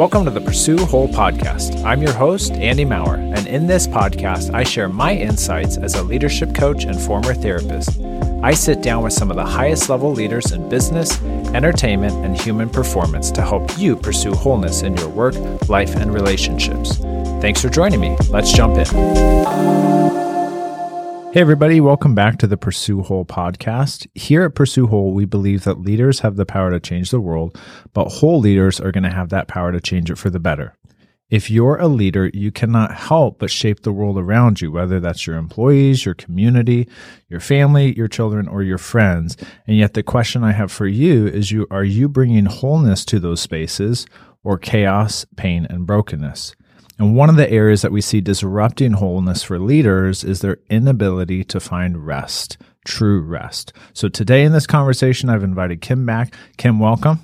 Welcome to the Pursue Whole podcast. I'm your host, Andy Maurer, and in this podcast, I share my insights as a leadership coach and former therapist. I sit down with some of the highest level leaders in business, entertainment, and human performance to help you pursue wholeness in your work, life, and relationships. Thanks for joining me. Let's jump in. Hey, everybody, welcome back to the Pursue Whole podcast. Here at Pursue Whole, we believe that leaders have the power to change the world, but whole leaders are going to have that power to change it for the better. If you're a leader, you cannot help but shape the world around you, whether that's your employees, your community, your family, your children, or your friends. And yet the question I have for you is you, are you bringing wholeness to those spaces or chaos, pain, and brokenness? And one of the areas that we see disrupting wholeness for leaders is their inability to find rest, true rest. So today in this conversation, I've invited Kim back. Kim, welcome.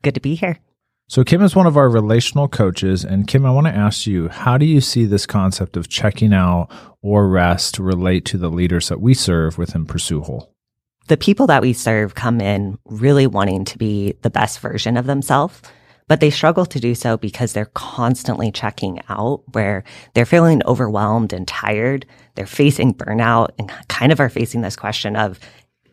Good to be here. So, Kim is one of our relational coaches. And Kim, I want to ask you, how do you see this concept of checking out or rest relate to the leaders that we serve within Pursue Whole? The people that we serve come in really wanting to be the best version of themselves but they struggle to do so because they're constantly checking out where they're feeling overwhelmed and tired. They're facing burnout and kind of are facing this question of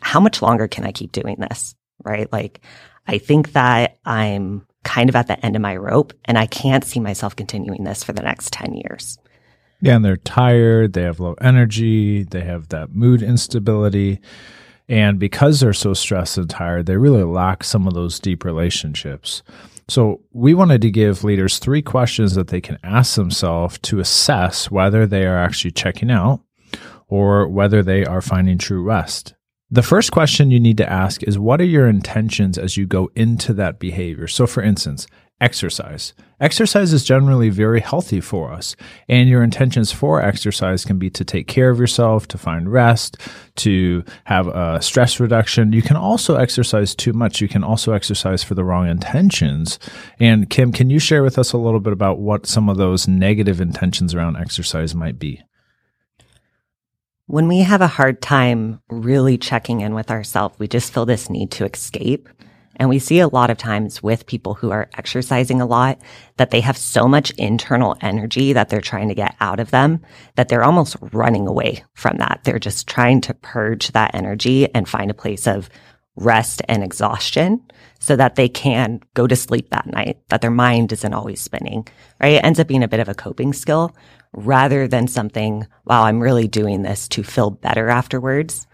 how much longer can I keep doing this? Right. Like I think that I'm kind of at the end of my rope and I can't see myself continuing this for the next 10 years. Yeah. And they're tired. They have low energy. They have that mood instability. And because they're so stressed and tired, they really lack some of those deep relationships. So, we wanted to give leaders three questions that they can ask themselves to assess whether they are actually checking out or whether they are finding true rest. The first question you need to ask is what are your intentions as you go into that behavior? So, for instance, exercise. Exercise is generally very healthy for us, and your intentions for exercise can be to take care of yourself, to find rest, to have a stress reduction. You can also exercise too much. You can also exercise for the wrong intentions. And Kim, can you share with us a little bit about what some of those negative intentions around exercise might be? When we have a hard time really checking in with ourselves, we just feel this need to escape. And we see a lot of times with people who are exercising a lot that they have so much internal energy that they're trying to get out of them that they're almost running away from that. They're just trying to purge that energy and find a place of rest and exhaustion so that they can go to sleep that night, that their mind isn't always spinning, right? It ends up being a bit of a coping skill rather than something, wow, I'm really doing this to feel better afterwards.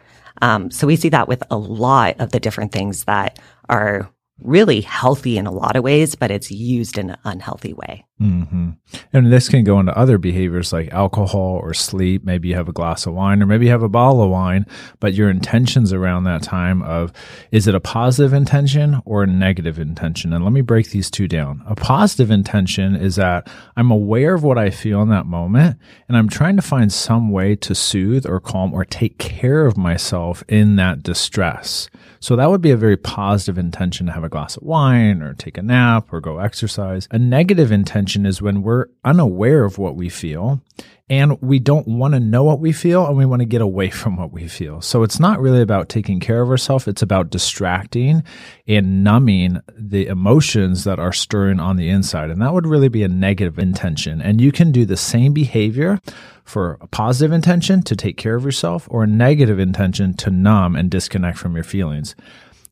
Um, so we see that with a lot of the different things that are really healthy in a lot of ways, but it's used in an unhealthy way. Mm-hmm. And this can go into other behaviors like alcohol or sleep. Maybe you have a glass of wine or maybe you have a bottle of wine, but your intentions around that time of is it a positive intention or a negative intention? And let me break these two down. A positive intention is that I'm aware of what I feel in that moment and I'm trying to find some way to soothe or calm or take care of myself in that distress. So that would be a very positive intention to have a glass of wine or take a nap or go exercise. A negative intention is when we're unaware of what we feel and we don't want to know what we feel and we want to get away from what we feel. So it's not really about taking care of ourselves. It's about distracting and numbing the emotions that are stirring on the inside. And that would really be a negative intention. And you can do the same behavior for a positive intention to take care of yourself or a negative intention to numb and disconnect from your feelings.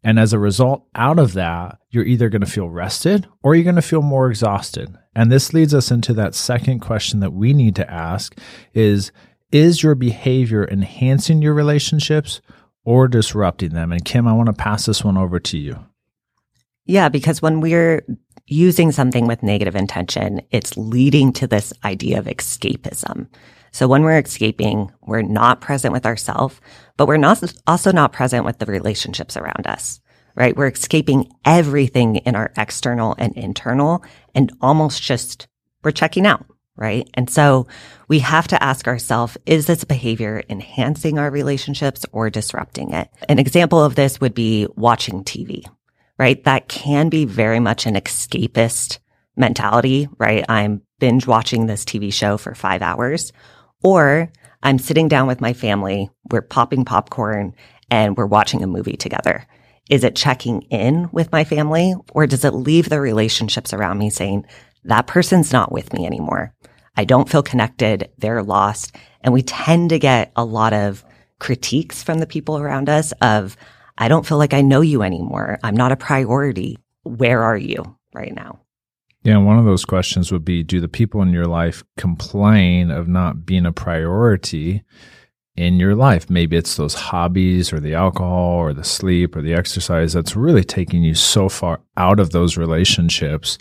And as a result, out of that, you're either going to feel rested or you're going to feel more exhausted. And this leads us into that second question that we need to ask is, is your behavior enhancing your relationships or disrupting them? And Kim, I want to pass this one over to you. Yeah, because when we're using something with negative intention, it's leading to this idea of escapism. So when we're escaping, we're not present with ourselves, but we're not also not present with the relationships around us, right? We're escaping everything in our external and internal and almost just we're checking out, right? And so we have to ask ourselves, is this behavior enhancing our relationships or disrupting it? An example of this would be watching TV, right? That can be very much an escapist mentality, right? I'm binge watching this TV show for five hours or I'm sitting down with my family, we're popping popcorn and we're watching a movie together. Is it checking in with my family or does it leave the relationships around me saying, that person's not with me anymore. I don't feel connected. They're lost. And we tend to get a lot of critiques from the people around us of, I don't feel like I know you anymore. I'm not a priority. Where are you right now? Yeah, one of those questions would be Do the people in your life complain of not being a priority? In your life. Maybe it's those hobbies or the alcohol or the sleep or the exercise that's really taking you so far out of those relationships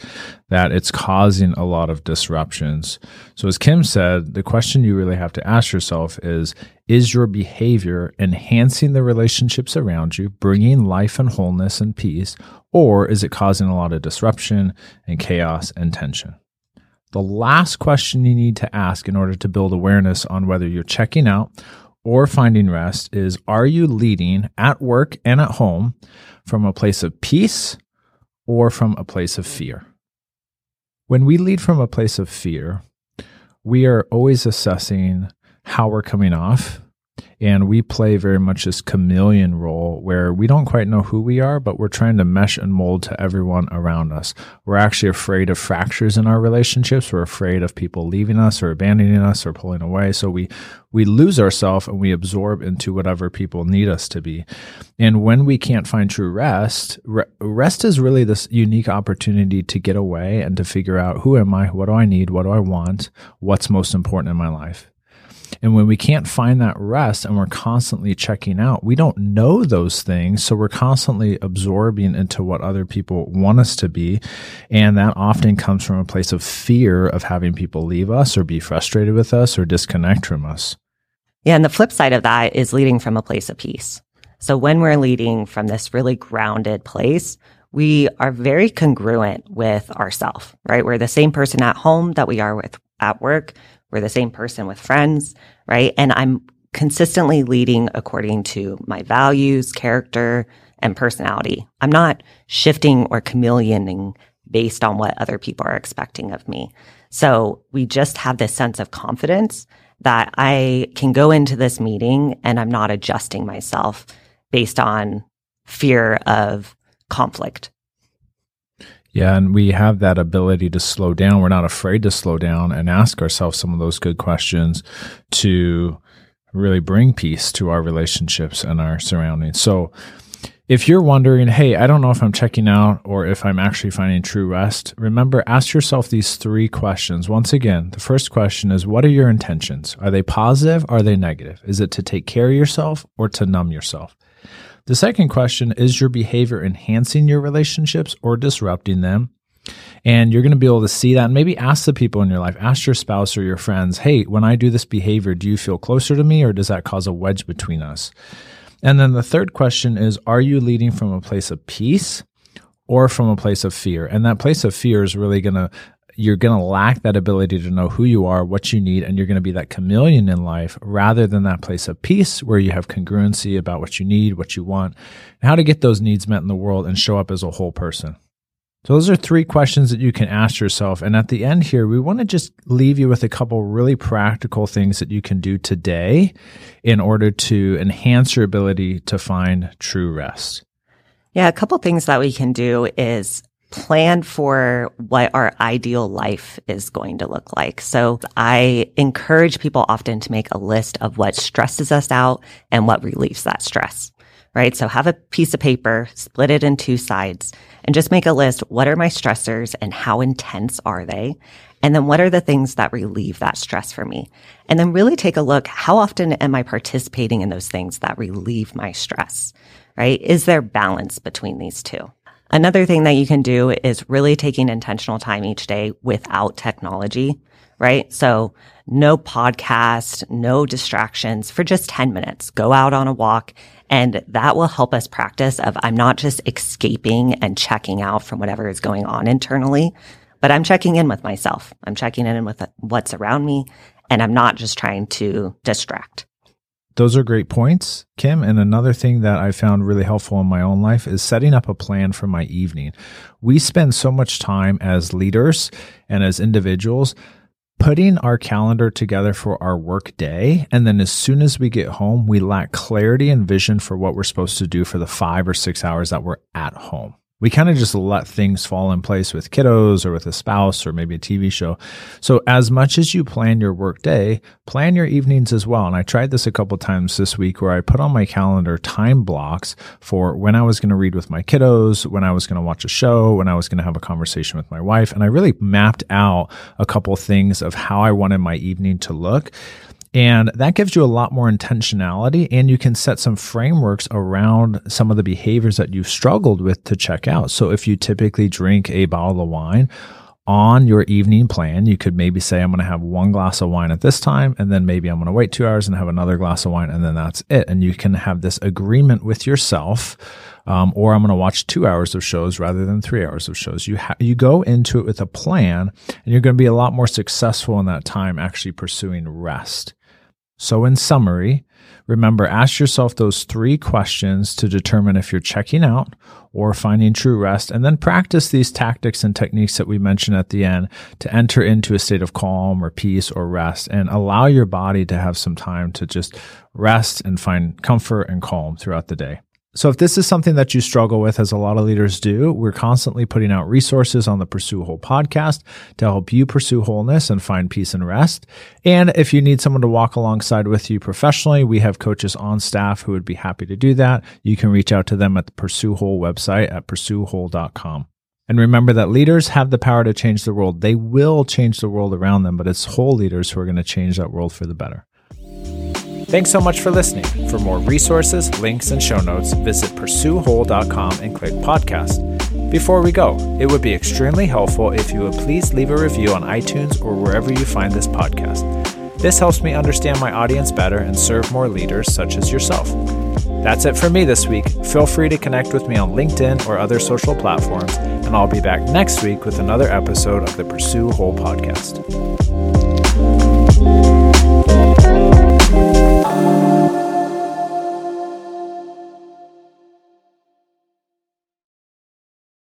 that it's causing a lot of disruptions. So, as Kim said, the question you really have to ask yourself is Is your behavior enhancing the relationships around you, bringing life and wholeness and peace, or is it causing a lot of disruption and chaos and tension? The last question you need to ask in order to build awareness on whether you're checking out or finding rest is Are you leading at work and at home from a place of peace or from a place of fear? When we lead from a place of fear, we are always assessing how we're coming off and we play very much this chameleon role where we don't quite know who we are, but we're trying to mesh and mold to everyone around us. We're actually afraid of fractures in our relationships. We're afraid of people leaving us or abandoning us or pulling away. So we, we lose ourselves and we absorb into whatever people need us to be. And when we can't find true rest, rest is really this unique opportunity to get away and to figure out who am I? What do I need? What do I want? What's most important in my life? And when we can't find that rest and we're constantly checking out, we don't know those things. So we're constantly absorbing into what other people want us to be. And that often comes from a place of fear of having people leave us or be frustrated with us or disconnect from us. Yeah. And the flip side of that is leading from a place of peace. So when we're leading from this really grounded place, we are very congruent with ourselves, right? We're the same person at home that we are with at work. We're the same person with friends, right? And I'm consistently leading according to my values, character, and personality. I'm not shifting or chameleoning based on what other people are expecting of me. So we just have this sense of confidence that I can go into this meeting and I'm not adjusting myself based on fear of conflict. Yeah, and we have that ability to slow down. We're not afraid to slow down and ask ourselves some of those good questions to really bring peace to our relationships and our surroundings. So, if you're wondering, hey, I don't know if I'm checking out or if I'm actually finding true rest, remember, ask yourself these three questions. Once again, the first question is what are your intentions? Are they positive? Are they negative? Is it to take care of yourself or to numb yourself? The second question is your behavior enhancing your relationships or disrupting them? And you're going to be able to see that maybe ask the people in your life, ask your spouse or your friends, hey, when I do this behavior, do you feel closer to me or does that cause a wedge between us? And then the third question is, are you leading from a place of peace or from a place of fear? And that place of fear is really going to you're going to lack that ability to know who you are, what you need, and you're going to be that chameleon in life rather than that place of peace where you have congruency about what you need, what you want, and how to get those needs met in the world and show up as a whole person. So those are three questions that you can ask yourself. And at the end here, we want to just leave you with a couple really practical things that you can do today in order to enhance your ability to find true rest. Yeah, a couple things that we can do is plan for what our ideal life is going to look like. So I encourage people often to make a list of what stresses us out and what relieves that stress, right? So have a piece of paper, split it in two sides and just make a list. What are my stressors and how intense are they? And then what are the things that relieve that stress for me? And then really take a look. How often am I participating in those things that relieve my stress? Right? Is there balance between these two? Another thing that you can do is really taking intentional time each day without technology, right? So no podcast, no distractions for just 10 minutes. Go out on a walk and that will help us practice of I'm not just escaping and checking out from whatever is going on internally, but I'm checking in with myself. I'm checking in with what's around me and I'm not just trying to distract. Those are great points, Kim. And another thing that I found really helpful in my own life is setting up a plan for my evening. We spend so much time as leaders and as individuals putting our calendar together for our work day. And then as soon as we get home, we lack clarity and vision for what we're supposed to do for the five or six hours that we're at home we kind of just let things fall in place with kiddos or with a spouse or maybe a TV show. So as much as you plan your work day, plan your evenings as well. And I tried this a couple times this week where I put on my calendar time blocks for when I was going to read with my kiddos, when I was going to watch a show, when I was going to have a conversation with my wife. And I really mapped out a couple things of how I wanted my evening to look. And that gives you a lot more intentionality, and you can set some frameworks around some of the behaviors that you've struggled with to check out. So, if you typically drink a bottle of wine, on your evening plan, you could maybe say, I'm going to have one glass of wine at this time, and then maybe I'm going to wait two hours and have another glass of wine, and then that's it. And you can have this agreement with yourself. Um, or I'm going to watch two hours of shows rather than three hours of shows. You ha- you go into it with a plan, and you're going to be a lot more successful in that time actually pursuing rest. So, in summary, remember ask yourself those three questions to determine if you're checking out or finding true rest, and then practice these tactics and techniques that we mentioned at the end to enter into a state of calm or peace or rest and allow your body to have some time to just rest and find comfort and calm throughout the day. So, if this is something that you struggle with, as a lot of leaders do, we're constantly putting out resources on the Pursue Whole podcast to help you pursue wholeness and find peace and rest. And if you need someone to walk alongside with you professionally, we have coaches on staff who would be happy to do that. You can reach out to them at the Pursue Whole website at pursuewhole.com. And remember that leaders have the power to change the world. They will change the world around them, but it's whole leaders who are going to change that world for the better. Thanks so much for listening. For more resources, links, and show notes, visit pursuewhole.com and click podcast. Before we go, it would be extremely helpful if you would please leave a review on iTunes or wherever you find this podcast. This helps me understand my audience better and serve more leaders such as yourself. That's it for me this week. Feel free to connect with me on LinkedIn or other social platforms, and I'll be back next week with another episode of the Pursue Whole podcast.